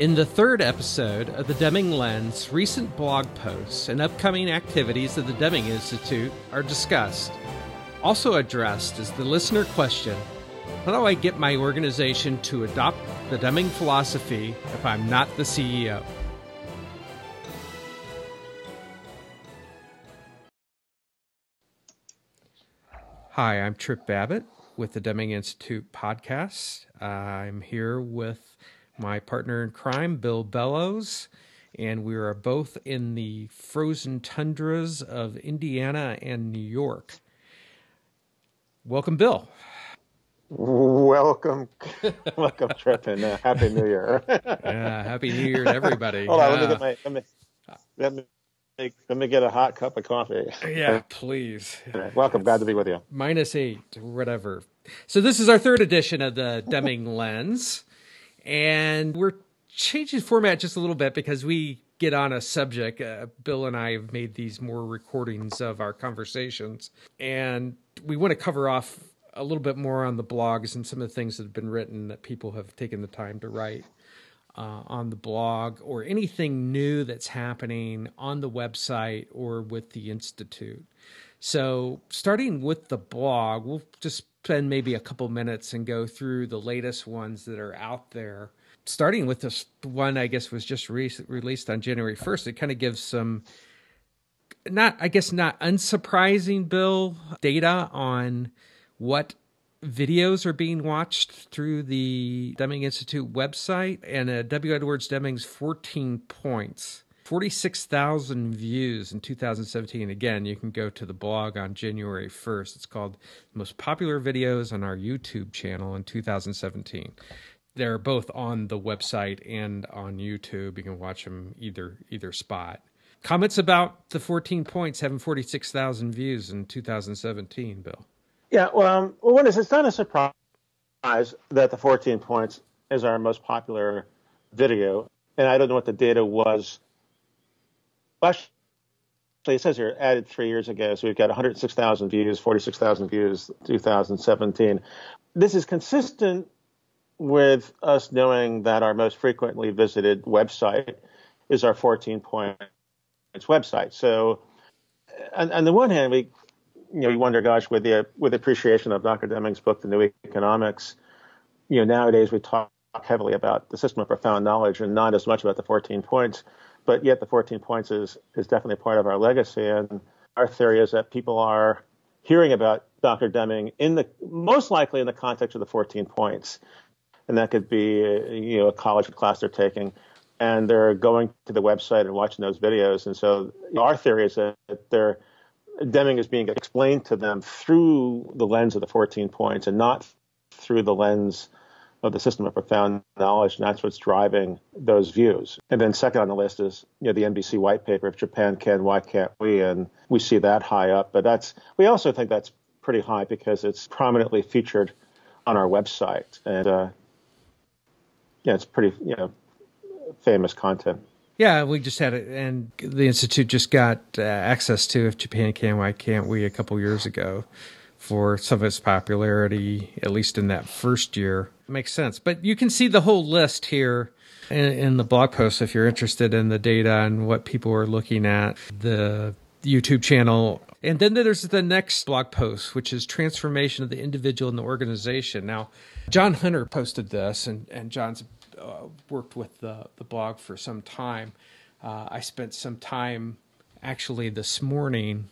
In the third episode of the Deming Lens, recent blog posts and upcoming activities of the Deming Institute are discussed. Also addressed is the listener question How do I get my organization to adopt the Deming philosophy if I'm not the CEO? Hi, I'm Tripp Babbitt with the Deming Institute podcast. I'm here with my partner in crime, Bill Bellows, and we are both in the frozen tundras of Indiana and New York. Welcome, Bill. Welcome, welcome, Tripp, and uh, happy New Year. yeah, happy New Year to everybody. Hold on, let me get my let me, let me let me get a hot cup of coffee. Yeah, please. Welcome, glad to be with you. Minus eight, whatever. So this is our third edition of the Deming Lens. And we're changing format just a little bit because we get on a subject. Uh, Bill and I have made these more recordings of our conversations, and we want to cover off a little bit more on the blogs and some of the things that have been written that people have taken the time to write uh, on the blog or anything new that's happening on the website or with the Institute. So, starting with the blog, we'll just spend maybe a couple minutes and go through the latest ones that are out there. Starting with this one, I guess was just re- released on January 1st. It kind of gives some, not, I guess, not unsurprising, Bill, data on what videos are being watched through the Deming Institute website and uh, W. Edwards Deming's 14 points 46,000 views in 2017. Again, you can go to the blog on January 1st. It's called Most Popular Videos on Our YouTube channel in 2017. They're both on the website and on YouTube. You can watch them either either spot. Comments about the 14 points having 46,000 views in 2017, Bill. Yeah, well, um, well, it's not a surprise that the 14 points is our most popular video, and I don't know what the data was actually, it says here added three years ago, so we've got 106,000 views, 46,000 views, 2017. This is consistent with us knowing that our most frequently visited website is our 14 points website. So, on, on the one hand, we you know we wonder, gosh, with the with appreciation of Dr. Deming's book, The New Economics, you know nowadays we talk heavily about the system of profound knowledge and not as much about the 14 points but yet the 14 points is is definitely part of our legacy. And our theory is that people are hearing about Dr. Deming in the most likely in the context of the 14 points, and that could be you know a college class they're taking, and they're going to the website and watching those videos. And so our theory is that they're Deming is being explained to them through the lens of the 14 points and not through the lens of the system of profound knowledge, and that's what's driving those views. And then second on the list is you know the NBC white paper, if Japan can, why can't we? And we see that high up, but that's we also think that's pretty high because it's prominently featured on our website, and uh, yeah, it's pretty you know famous content. Yeah, we just had it, and the institute just got uh, access to "If Japan Can, Why Can't We" a couple years ago for some of its popularity, at least in that first year. It makes sense. But you can see the whole list here in, in, the blog post if you're interested in the data and what people are looking at, the YouTube channel. And then there's the next blog post, which is transformation of the individual and the organization. Now, John Hunter posted this, and, and John's uh, worked with the, the blog for some time. Uh, I spent some time actually this morning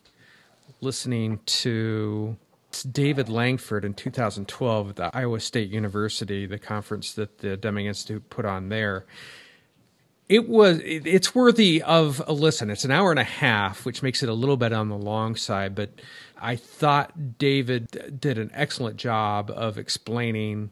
listening to David Langford in 2012 at the Iowa State University, the conference that the Deming Institute put on there. It was it's worthy of a listen. It's an hour and a half, which makes it a little bit on the long side, but I thought David did an excellent job of explaining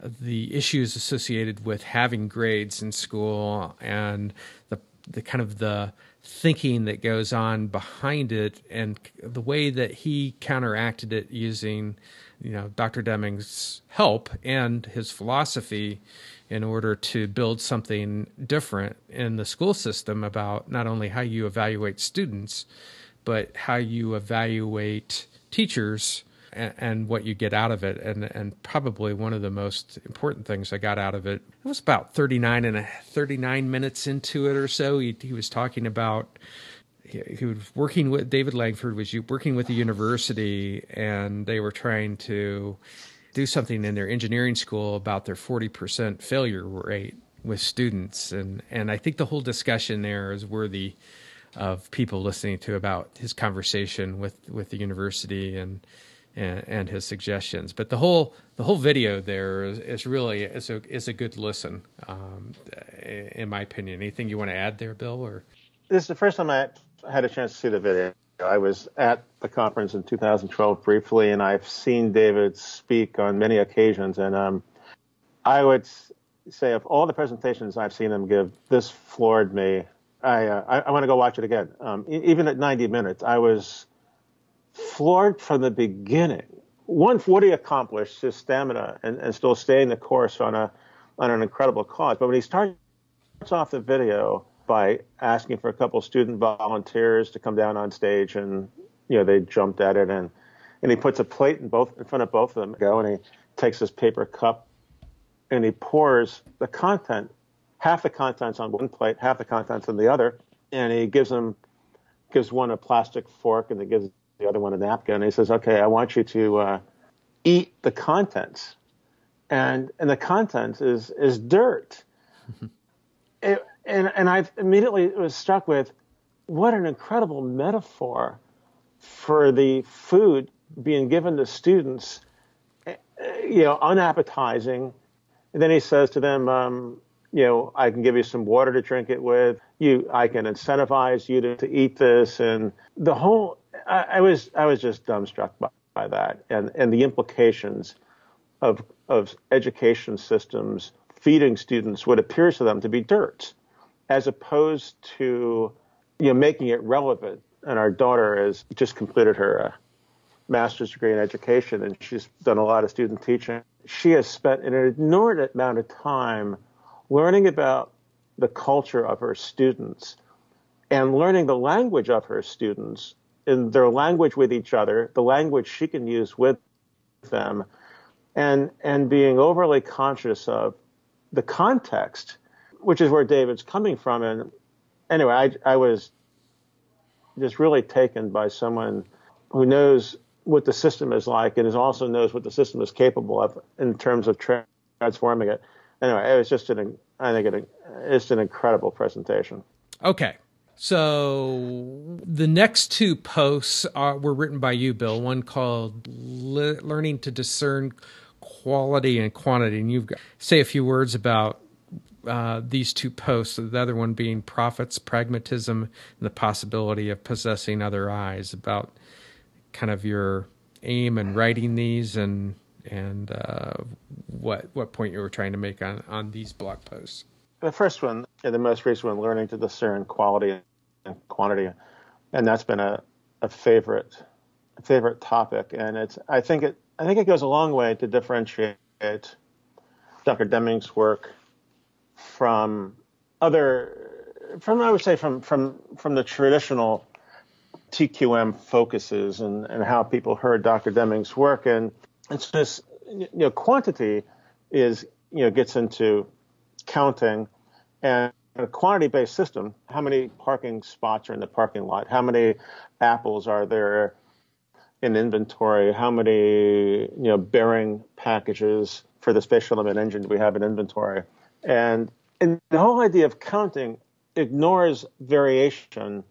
the issues associated with having grades in school and the the kind of the thinking that goes on behind it and the way that he counteracted it using you know Dr. Deming's help and his philosophy in order to build something different in the school system about not only how you evaluate students but how you evaluate teachers and, and, what you get out of it. And, and probably one of the most important things I got out of it, it was about 39 and a, 39 minutes into it or so. He, he was talking about, he, he was working with, David Langford was working with the university and they were trying to do something in their engineering school about their 40% failure rate with students. And, and I think the whole discussion there is worthy of people listening to about his conversation with, with the university and, and, and his suggestions. But the whole the whole video there is, is really is a is a good listen, um, in my opinion. Anything you want to add there, Bill? Or this is the first time I had a chance to see the video. I was at the conference in 2012 briefly, and I've seen David speak on many occasions. And um, I would say, of all the presentations I've seen him give, this floored me. I uh, I, I want to go watch it again. Um, even at 90 minutes, I was floored from the beginning. What he accomplished, his stamina, and, and still staying the course on a on an incredible cause. But when he starts off the video by asking for a couple student volunteers to come down on stage, and you know they jumped at it, and and he puts a plate in both in front of both of them, go, and he takes his paper cup, and he pours the content, half the contents on one plate, half the contents on the other, and he gives them gives one a plastic fork, and he gives the other one a napkin. And he says, "Okay, I want you to uh, eat the contents," and and the contents is is dirt. it, and and I immediately was struck with what an incredible metaphor for the food being given to students, eh, you know, unappetizing. And then he says to them, um, you know, I can give you some water to drink it with. You, I can incentivize you to, to eat this, and the whole I, was I was just dumbstruck by, by that and and the implications of of education systems feeding students what appears to them to be dirt, as opposed to you know making it relevant. And our daughter has just completed her uh, master's degree in education, and she's done a lot of student teaching. She has spent an inordinate amount of time learning about the culture of her students and learning the language of her students in their language with each other, the language she can use with them, and and being overly conscious of the context, which is where David's coming from. And anyway, I, I was just really taken by someone who knows what the system is like and is also knows what the system is capable of in terms of transforming it. Anyway, it was just an I think it, it's an incredible presentation. Okay, so the next two posts are, were written by you, Bill. One called Le- "Learning to Discern Quality and Quantity," and you've got say a few words about uh, these two posts. The other one being "Profits, Pragmatism, and the Possibility of Possessing Other Eyes." About kind of your aim in writing these and and uh, what what point you were trying to make on on these blog posts. The first one, the most recent one, learning to discern quality and quantity, and that's been a, a favorite favorite topic. And it's I think it I think it goes a long way to differentiate Dr. Deming's work from other from I would say from from from the traditional TQM focuses and, and how people heard Dr. Deming's work. And it's just you know quantity is you know gets into counting and a quantity based system, how many parking spots are in the parking lot? How many apples are there in inventory? How many you know bearing packages for the space shuttle engine do we have in inventory? And, and the whole idea of counting ignores variation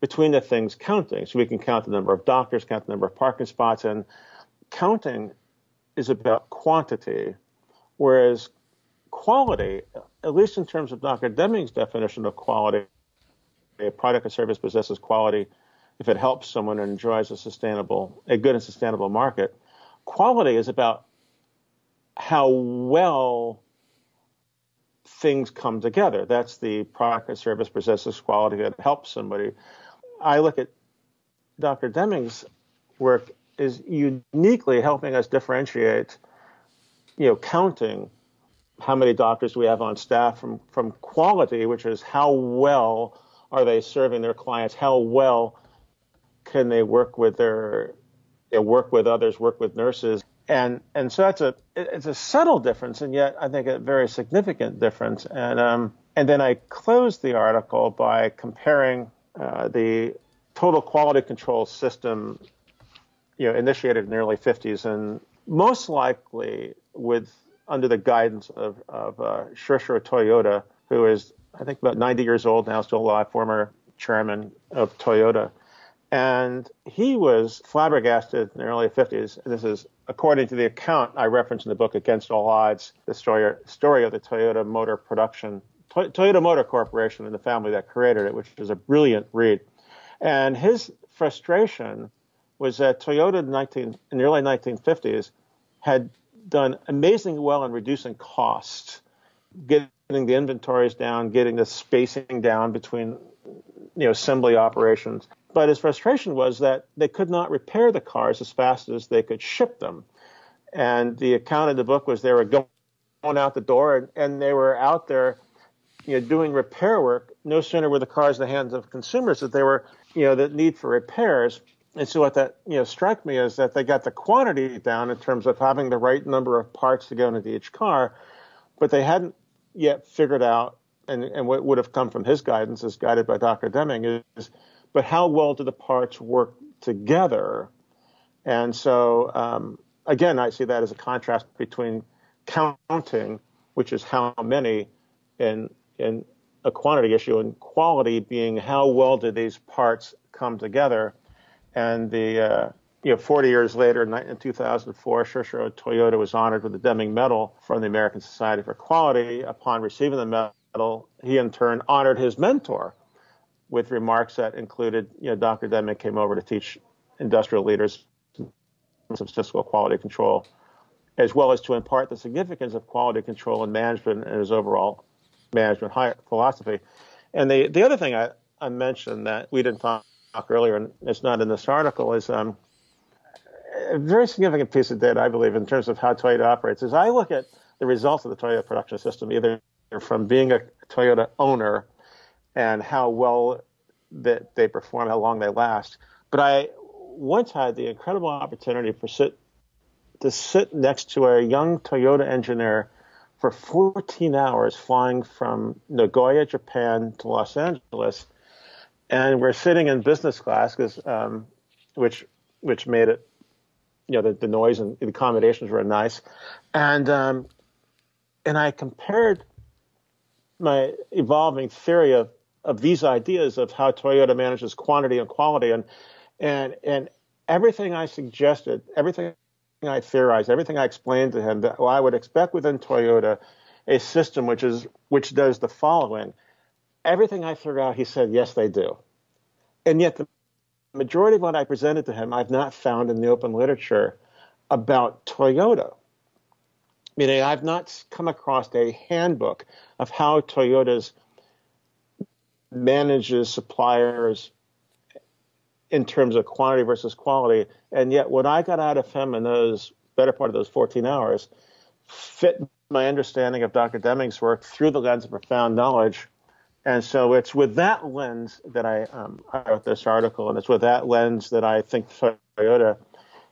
between the things counting. So we can count the number of doctors, count the number of parking spots, and counting is about quantity, whereas quality, at least in terms of Dr. Deming's definition of quality, a product or service possesses quality if it helps someone and enjoys a sustainable, a good and sustainable market. Quality is about how well things come together. That's the product or service possesses quality that helps somebody. I look at Dr. Deming's work is uniquely helping us differentiate, you know, counting how many doctors we have on staff from, from quality, which is how well are they serving their clients, how well can they work with their work with others, work with nurses, and and so that's a it's a subtle difference, and yet I think a very significant difference. And um, and then I closed the article by comparing uh, the total quality control system, you know, initiated in the early 50s, and most likely with under the guidance of of uh, Toyoda, who is I think about 90 years old now, still alive, former chairman of Toyota. And he was flabbergasted in the early 50s. This is according to the account I referenced in the book, Against All Odds, the story, story of the Toyota Motor Production, Toyota Motor Corporation and the family that created it, which is a brilliant read. And his frustration was that Toyota in, 19, in the early 1950s had done amazingly well in reducing costs, getting the inventories down, getting the spacing down between you know assembly operations. But his frustration was that they could not repair the cars as fast as they could ship them. And the account in the book was they were going out the door and, and they were out there, you know, doing repair work. No sooner were the cars in the hands of consumers that they were, you know, the need for repairs. And so what that, you know, struck me is that they got the quantity down in terms of having the right number of parts to go into each car, but they hadn't yet figured out, and, and what would have come from his guidance, as guided by Dr. Deming, is but how well do the parts work together? And so, um, again, I see that as a contrast between counting, which is how many, in in a quantity issue, and quality being how well do these parts come together. And the uh, you know, 40 years later, in 2004, Shoichiro Toyoda was honored with the Deming Medal from the American Society for Quality. Upon receiving the medal, he in turn honored his mentor, with remarks that included, you know, Dr. Deming came over to teach industrial leaders some statistical quality control, as well as to impart the significance of quality control and management and his overall management philosophy. And the the other thing I, I mentioned that we didn't talk earlier, and it's not in this article, is um, a very significant piece of data, I believe, in terms of how Toyota operates. Is I look at the results of the Toyota production system, either from being a Toyota owner and how well that they perform, how long they last. But I once had the incredible opportunity for sit to sit next to a young Toyota engineer for 14 hours flying from Nagoya, Japan to Los Angeles. And we're sitting in business class, cause, um, which which made it, you know, the, the noise and the accommodations were nice. And um, and I compared my evolving theory of of these ideas of how Toyota manages quantity and quality and and and everything I suggested, everything I theorized, everything I explained to him that well, I would expect within Toyota a system which is which does the following. Everything I figured out, he said, yes, they do. And yet the majority of what I presented to him, I've not found in the open literature about Toyota. Meaning, I've not come across a handbook of how Toyota's manages suppliers in terms of quantity versus quality. And yet, what I got out of him in those better part of those 14 hours fit my understanding of Dr. Deming's work through the lens of profound knowledge. And so it's with that lens that I, um, I wrote this article, and it's with that lens that I think Toyota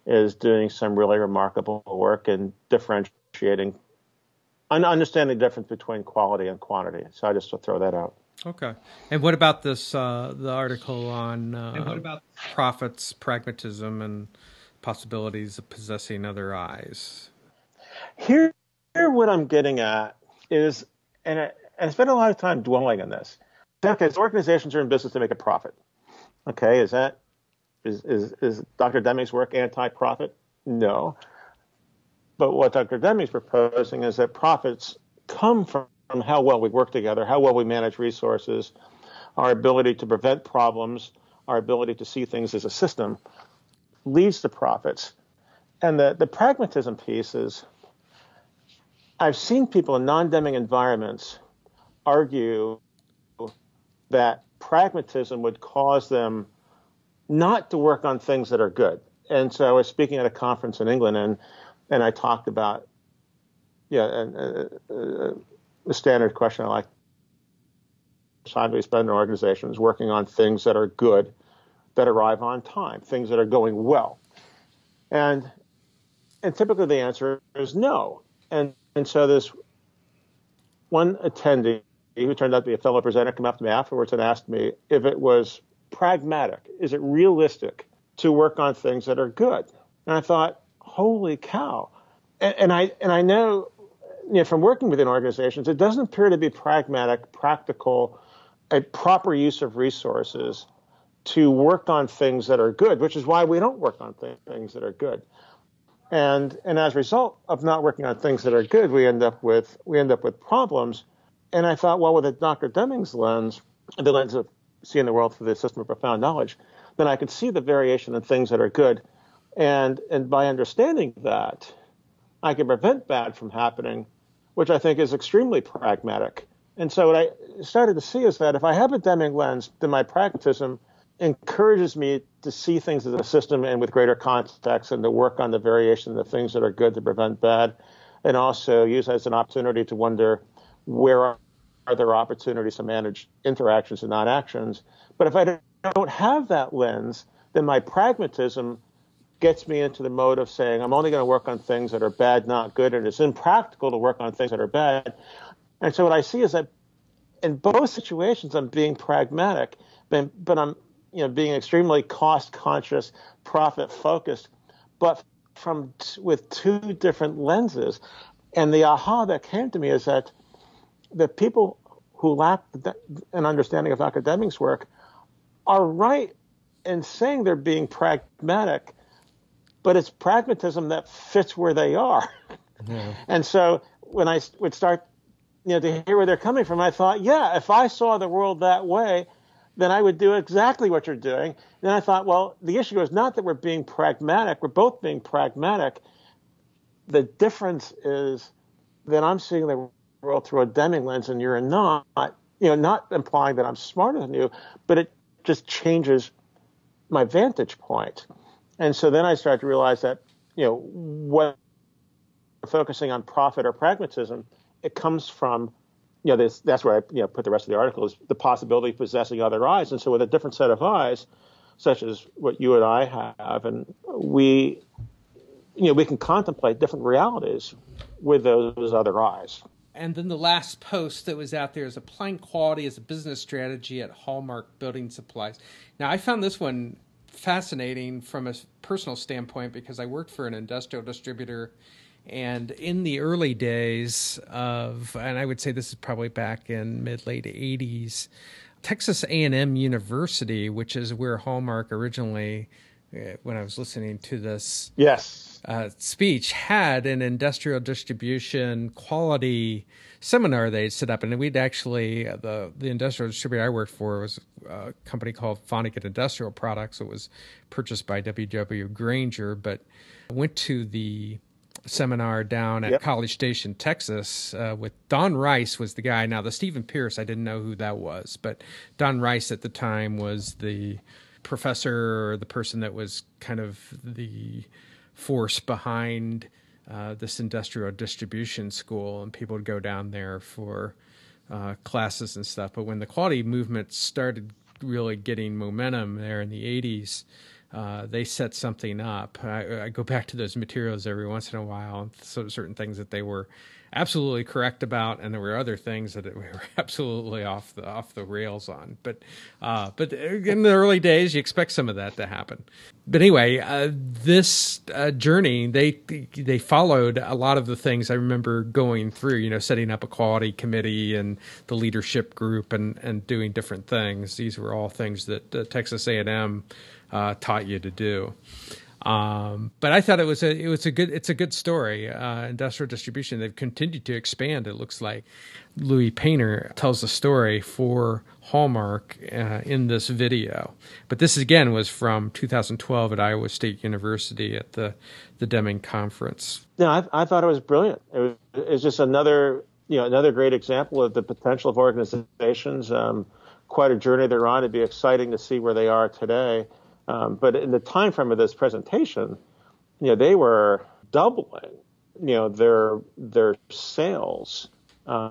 is doing some really remarkable work in differentiating, understanding the difference between quality and quantity. So I just to throw that out. Okay. And what about this uh, the article on uh, and what about profits, pragmatism, and possibilities of possessing other eyes? Here, here what I'm getting at is, and I, and I spent a lot of time dwelling on this. Okay, so organizations are in business to make a profit. Okay, is that is is, is Dr. Deming's work anti-profit? No. But what Dr. Deming's proposing is that profits come from how well we work together, how well we manage resources, our ability to prevent problems, our ability to see things as a system leads to profits. And the, the pragmatism piece is I've seen people in non Deming environments argue that pragmatism would cause them not to work on things that are good. And so I was speaking at a conference in England and, and I talked about yeah, uh, uh, the standard question I like time we spend in organizations working on things that are good, that arrive on time, things that are going well. And and typically the answer is no. And and so this one attendee who turned out to be a fellow presenter came up to me afterwards and asked me if it was pragmatic, is it realistic to work on things that are good? And I thought, holy cow. And, and I and I know, you know from working within organizations, it doesn't appear to be pragmatic, practical, a proper use of resources to work on things that are good, which is why we don't work on th- things that are good. And and as a result of not working on things that are good, we end up with we end up with problems. And I thought, well, with a Dr. Deming's lens, the lens of seeing the world through the system of profound knowledge, then I could see the variation in things that are good. And and by understanding that, I can prevent bad from happening, which I think is extremely pragmatic. And so what I started to see is that if I have a Deming lens, then my pragmatism encourages me to see things as a system and with greater context and to work on the variation of the things that are good to prevent bad and also use as an opportunity to wonder where are, are there opportunities to manage interactions and non-actions. But if I don't have that lens, then my pragmatism gets me into the mode of saying I'm only going to work on things that are bad, not good, and it's impractical to work on things that are bad. And so what I see is that in both situations I'm being pragmatic, but, but I'm you know being extremely cost conscious, profit focused, but from with two different lenses. And the aha that came to me is that the people who lack an understanding of academics work are right in saying they're being pragmatic, but it's pragmatism that fits where they are. Yeah. And so when I would start, you know, to hear where they're coming from, I thought, yeah, if I saw the world that way, then I would do exactly what you're doing. Then I thought, well, the issue is not that we're being pragmatic. We're both being pragmatic. The difference is that I'm seeing the world through a Deming lens and you're not, you know, not implying that I'm smarter than you, but it just changes my vantage point. And so then I started to realize that, you know, what focusing on profit or pragmatism, it comes from you know, this, that's where I you know, put the rest of the article is the possibility of possessing other eyes. And so with a different set of eyes, such as what you and I have, and we, you know, we can contemplate different realities with those other eyes. And then the last post that was out there is applying quality as a business strategy at Hallmark Building Supplies. Now, I found this one fascinating from a personal standpoint because I worked for an industrial distributor and in the early days of, and I would say this is probably back in mid late 80s, Texas A&M University, which is where Hallmark originally, uh, when I was listening to this yes uh, speech, had an industrial distribution quality seminar they set up, and we'd actually uh, the the industrial distributor I worked for was a company called Vonnegut Industrial Products. It was purchased by W.W. Grainger, but I went to the seminar down at yep. College Station, Texas, uh, with Don Rice was the guy. Now the Stephen Pierce, I didn't know who that was, but Don Rice at the time was the professor or the person that was kind of the force behind uh, this industrial distribution school, and people would go down there for uh, classes and stuff. But when the quality movement started really getting momentum there in the 80s, uh, they set something up. I, I, go back to those materials every once in a while, so certain things that they were absolutely correct about, and there were other things that we were absolutely off the off the rails on. But uh, but in the early days, you expect some of that to happen. But anyway, uh, this uh, journey they they followed a lot of the things I remember going through. You know, setting up a quality committee and the leadership group and and doing different things. These were all things that uh, Texas A and M uh, taught you to do. Um, but I thought it was a it was a good it's a good story. Uh, industrial distribution they've continued to expand. It looks like Louie Paynter tells the story for Hallmark uh, in this video. But this again was from 2012 at Iowa State University at the the Deming conference. Yeah, I, I thought it was brilliant. It was, it was just another you know another great example of the potential of organizations. Um, quite a journey they're on. It'd be exciting to see where they are today. Um, but in the time frame of this presentation, you know, they were doubling, you know, their their sales, uh,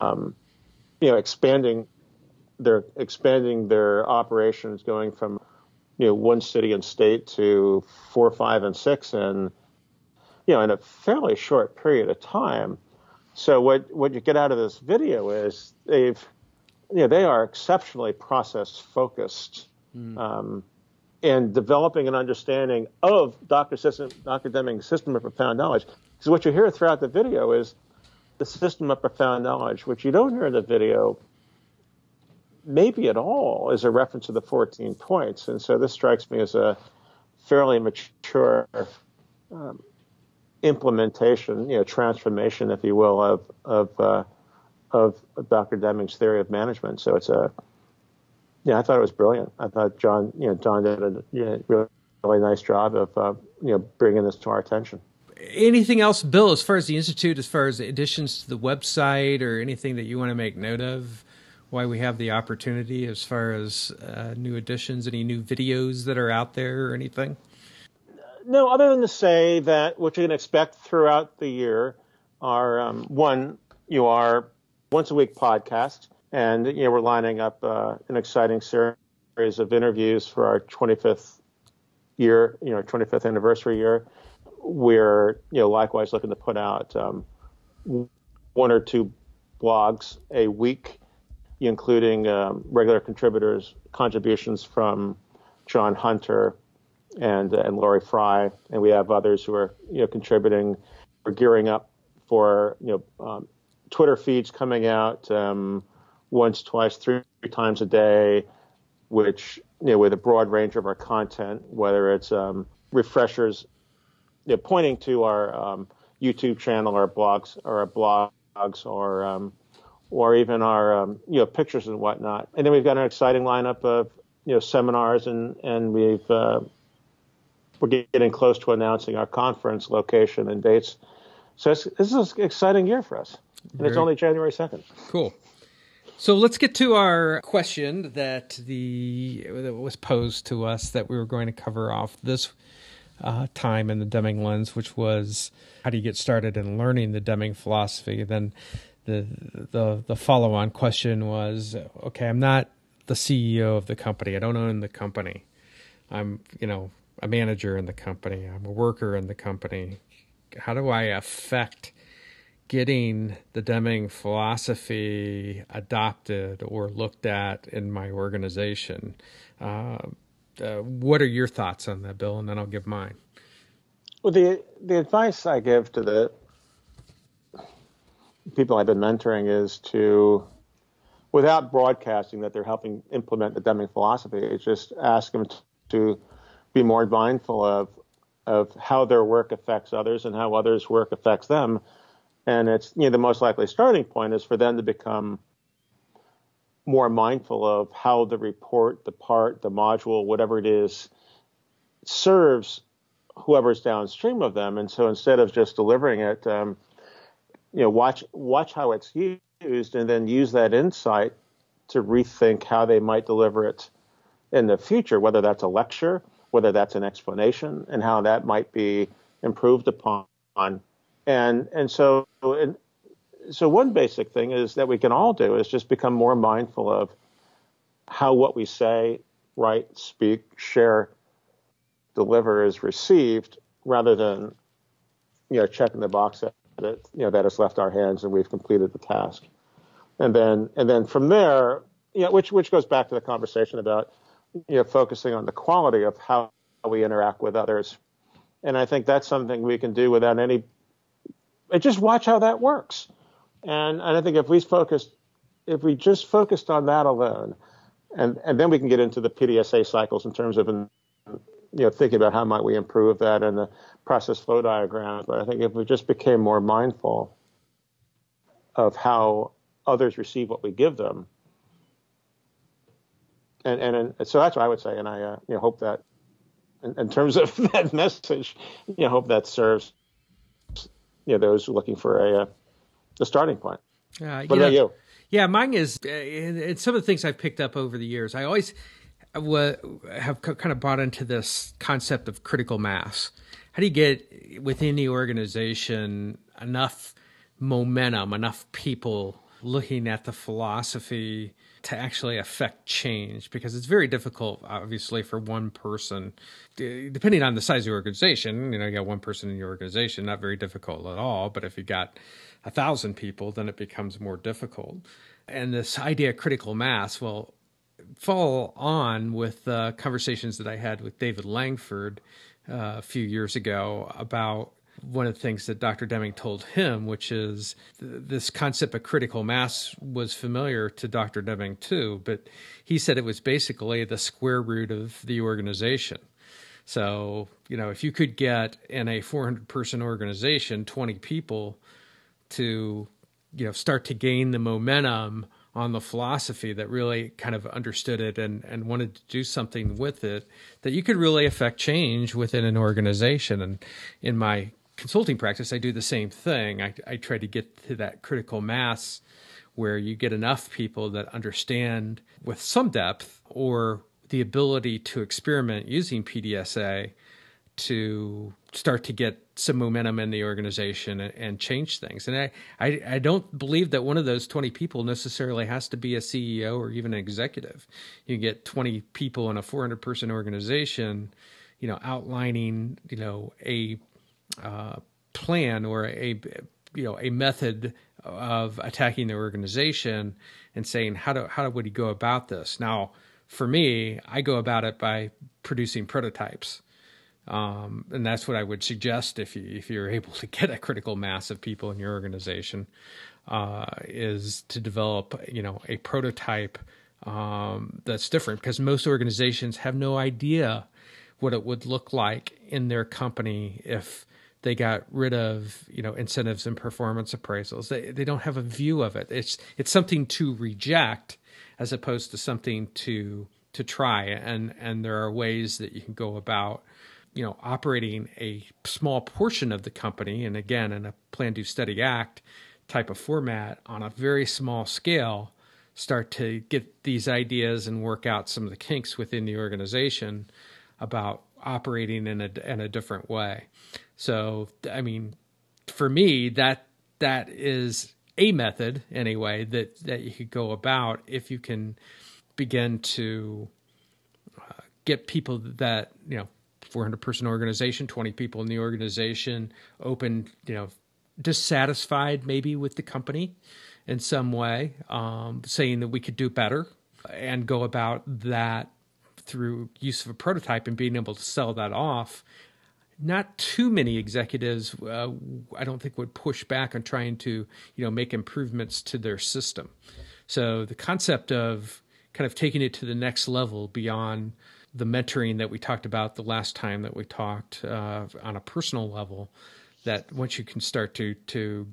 um, you know, expanding their expanding their operations, going from you know one city and state to four, five, and six in you know in a fairly short period of time. So what what you get out of this video is they've you know they are exceptionally process focused. Mm. Um, and developing an understanding of Dr. System, Dr. Deming's system of profound knowledge. Because what you hear throughout the video is the system of profound knowledge, which you don't hear in the video maybe at all is a reference to the 14 points. And so this strikes me as a fairly mature um, implementation, you know, transformation, if you will, of of uh, of Dr. Deming's theory of management. So it's a yeah, I thought it was brilliant. I thought John, you know, John did a you know, really, really nice job of uh, you know bringing this to our attention. Anything else, Bill, as far as the institute, as far as additions to the website, or anything that you want to make note of? why we have the opportunity as far as uh, new additions, any new videos that are out there or anything? No, other than to say that what you can expect throughout the year are um, one, you are once a week podcast, and you know we're lining up uh, an exciting series of interviews for our 25th year, you know, 25th anniversary year. We're you know likewise looking to put out um, one or two blogs a week including um, regular contributors, contributions from John Hunter and and Laurie Fry, and we have others who are you know contributing. We're gearing up for you know um, Twitter feeds coming out um, once, twice, three times a day, which you know with a broad range of our content, whether it's um, refreshers, you know, pointing to our um, YouTube channel, our blogs, or our blogs, or um, or even our um, you know pictures and whatnot. And then we've got an exciting lineup of you know seminars and and we've uh, we're getting close to announcing our conference location and dates. So this is an exciting year for us, and Very it's only January second. Cool. So let's get to our question that the that was posed to us that we were going to cover off this uh, time in the Deming lens, which was how do you get started in learning the Deming philosophy? Then the the the follow on question was, okay, I'm not the CEO of the company. I don't own the company. I'm, you know, a manager in the company. I'm a worker in the company. How do I affect getting the Deming philosophy adopted or looked at in my organization? Uh, uh, what are your thoughts on that, Bill? And then I'll give mine. Well, the the advice I give to the people I've been mentoring is to, without broadcasting that they're helping implement the Deming philosophy, just ask them to be more mindful of of how their work affects others and how others' work affects them. And it's you know the most likely starting point is for them to become more mindful of how the report, the part, the module, whatever it is, serves whoever's downstream of them. And so instead of just delivering it, um, you know, watch watch how it's used, and then use that insight to rethink how they might deliver it in the future. Whether that's a lecture, whether that's an explanation, and how that might be improved upon. And and so and so one basic thing is that we can all do is just become more mindful of how what we say, write, speak, share, deliver is received, rather than you know checking the box that you know that has left our hands and we've completed the task. And then and then from there, you know, which which goes back to the conversation about you know focusing on the quality of how we interact with others. And I think that's something we can do without any. Just watch how that works. And and I think if we focused, if we just focused on that alone, and and then we can get into the PDSA cycles in terms of you know, thinking about how might we improve that and the process flow diagrams. But I think if we just became more mindful of how others receive what we give them, and and, and so that's what I would say. And I uh, you know, hope that in, in, terms of that message, you know, hope that serves you know those looking for a, uh, a starting point. Uh, what about you? Yeah, mine is, uh, and some of the things I've picked up over the years. I always have kind of bought into this concept of critical mass. How do you get within the organization enough momentum, enough people looking at the philosophy to actually affect change because it's very difficult, obviously, for one person, depending on the size of your organization. You know, you got one person in your organization, not very difficult at all. But if you got a thousand people, then it becomes more difficult. And this idea of critical mass will fall on with conversations that I had with David Langford uh, a few years ago about one of the things that Dr. Deming told him, which is th- this concept of critical mass was familiar to Dr. Deming too, but he said it was basically the square root of the organization. So, you know, if you could get in a 400 person organization 20 people to, you know, start to gain the momentum on the philosophy that really kind of understood it and, and wanted to do something with it, that you could really affect change within an organization. And in my consulting practice, I do the same thing. I, I try to get to that critical mass where you get enough people that understand with some depth or the ability to experiment using PDSA to start to get some momentum in the organization and, and change things. And I, I, I, don't believe that one of those 20 people necessarily has to be a CEO or even an executive. You get 20 people in a 400 person organization, you know, outlining, you know, a uh, plan or a you know a method of attacking the organization and saying how do how would he go about this? Now for me i go about it by producing prototypes. Um, and that's what i would suggest if you if you're able to get a critical mass of people in your organization uh, is to develop you know a prototype um, that's different. Because most organizations have no idea what it would look like in their company if they got rid of you know incentives and performance appraisals. They they don't have a view of it. It's it's something to reject as opposed to something to to try. And and there are ways that you can go about you know operating a small portion of the company and again in a plan do study act type of format on a very small scale start to get these ideas and work out some of the kinks within the organization about operating in a in a different way. So, I mean, for me, that that is a method anyway that that you could go about if you can begin to uh, get people that you know 400 person organization 20 people in the organization open you know dissatisfied maybe with the company in some way um, saying that we could do better and go about that through use of a prototype and being able to sell that off not too many executives, uh, I don't think, would push back on trying to, you know, make improvements to their system. So the concept of kind of taking it to the next level beyond the mentoring that we talked about the last time that we talked uh, on a personal level, that once you can start to to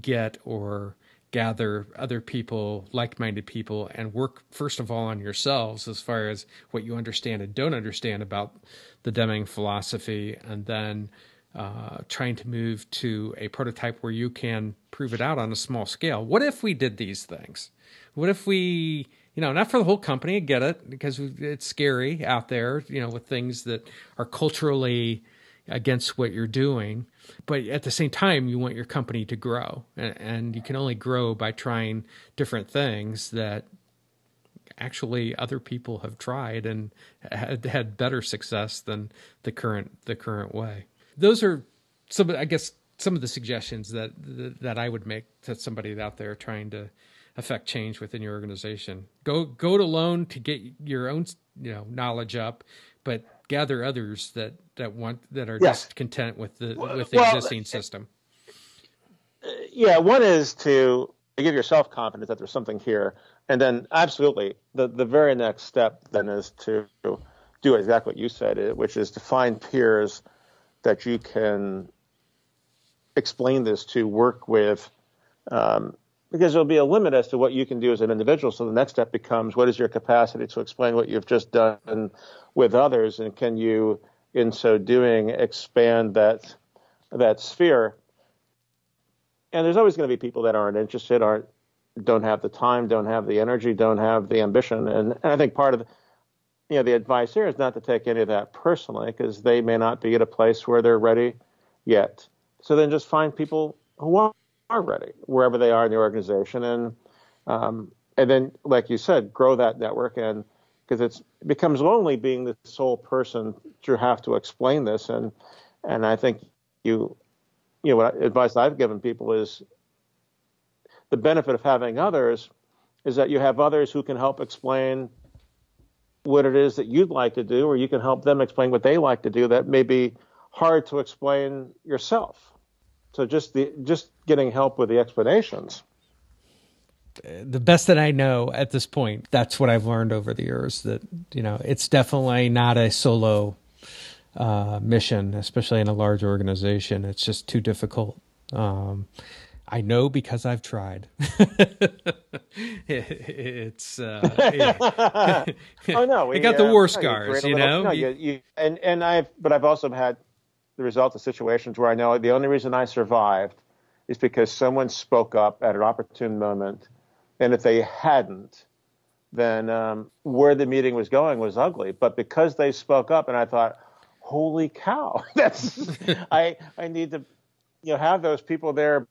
get or gather other people, like minded people, and work first of all on yourselves as far as what you understand and don't understand about the Deming philosophy, and then uh, trying to move to a prototype where you can prove it out on a small scale. What if we did these things? What if we, you know, not for the whole company, I get it, because it's scary out there, you know, with things that are culturally against what you're doing. But at the same time, you want your company to grow. And, you can only grow by trying different things that actually other people have tried and had, had better success than the current the current way. Those are some I guess some of the suggestions that that I would make to somebody out there trying to affect change within your organization. Go go it alone to get your own you know knowledge up, but gather others that that want that are yes. just content with the with the well, existing system. Yeah, one is to give yourself confidence that there's something here, and then absolutely the the very next step then is to do exactly what you said, which is to find peers that you can explain this to, work with, um, because there'll be a limit as to what you can do as an individual. So the next step becomes what is your capacity to explain what you've just done with others, and can you, in so doing, expand that that sphere? And there's always going to be people that aren't interested, aren't don't have the time, don't have the energy, don't have the ambition, and, and I think part of the, you know the advice here is not to take any of that personally because they may not be at a place where they're ready yet. So then just find people who are ready wherever they are in the organization. And Um, and then, like you said, grow that network. And because it becomes lonely being the sole person to have to explain this. And and I think you you know what advice I've given people is the benefit of having others is that you have others who can help explain what it is that you'd like to do or you can help them explain what they like to do that may be hard to explain yourself. So just the just getting help with the explanations the best that I know at this point, that's what I've learned over the years. That you know, it's definitely not a solo uh, mission, especially in a large organization. It's just too difficult. Um, I know because I've tried. it's uh, oh no, we, got the war scars, you know. No, you, you, and and I've but I've also had the result of situations where I know the only reason I survived is because someone spoke up at an opportune moment and if they hadn't, then um, where the meeting was going was ugly. But because they spoke up, and I thought, holy cow, that's I I need to you know have those people there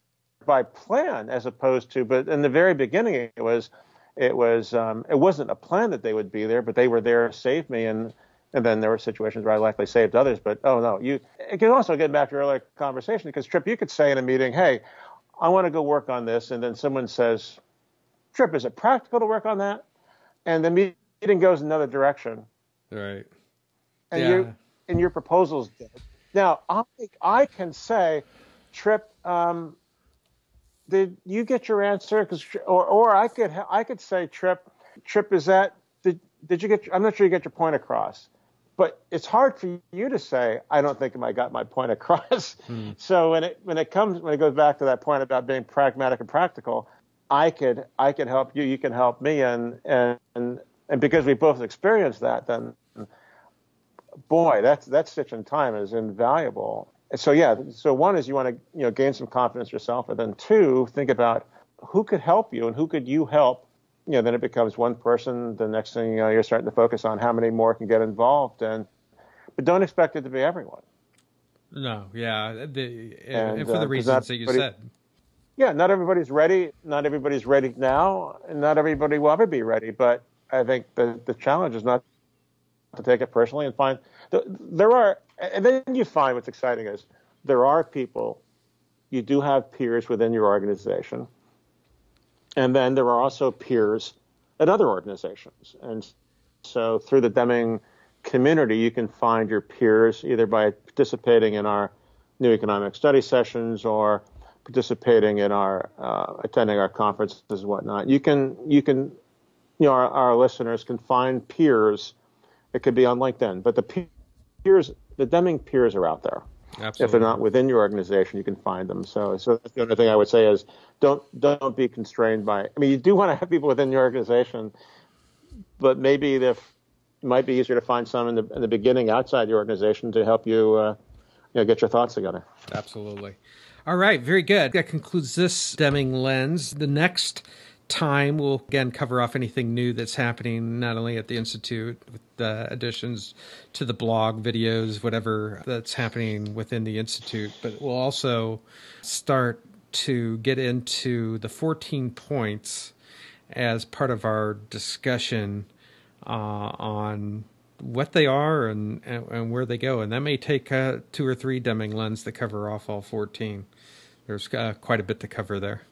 by plan as opposed to. But in the very beginning, it was it was um, it wasn't a plan that they would be there, but they were there to save me and. And then there were situations where I likely saved others, but oh no, you. It can also get back to earlier conversation because Tripp, you could say in a meeting, "Hey, I want to go work on this," and then someone says, Tripp, is it practical to work on that? And the meeting goes another direction. Right. And yeah. your and your proposals did. Now I I can say, Tripp, um, did you get your answer? Because or or I could I could say, Tripp, Tripp, is that did did you get? I'm not sure you get your point across. But it's hard for you to say, I don't think I got my point across. Hmm. So when it when it comes when it goes back to that point about being pragmatic and practical, I could I could help you, you can help me, and and and because we both experienced that, then boy, that's that stitch in time is invaluable. so yeah, so one is you want to you know gain some confidence yourself, and then two, think about who could help you and who could you help. You know, then it becomes one person. The next thing you know, you're starting to focus on how many more can get involved, and but don't expect it to be everyone. No, yeah, the, and, and, for the uh, reasons that you said yeah, not everybody's ready. Not everybody's ready now, and not everybody will ever be ready. But I think the the challenge is not to take it personally and find there are, and then you find what's exciting is there are people. You do have peers within your organization, and then there are also peers at other organizations, and so through the Deming community, you can find your peers either by participating in our new economic study sessions or participating in our uh, attending our conferences and whatnot. You can you can you know our, our listeners can find peers. It could be on LinkedIn, but the peers, the Deming peers are out there. Absolutely. If they're not within your organization, you can find them. So, so that's the only thing I would say is don't don't be constrained by. I mean, you do want to have people within your organization, but maybe if it might be easier to find some in the in the beginning outside your organization to help you, uh, you know, get your thoughts together. Absolutely. All right, very good. That concludes this Deming lens. The next time we'll again cover off anything new that's happening not only at the institute with the additions to the blog videos whatever that's happening within the institute but we'll also start to get into the 14 points as part of our discussion uh, on what they are and, and, and where they go. And that may take uh, two or three Deming lens to cover off all 14. There's uh, quite a bit to cover there.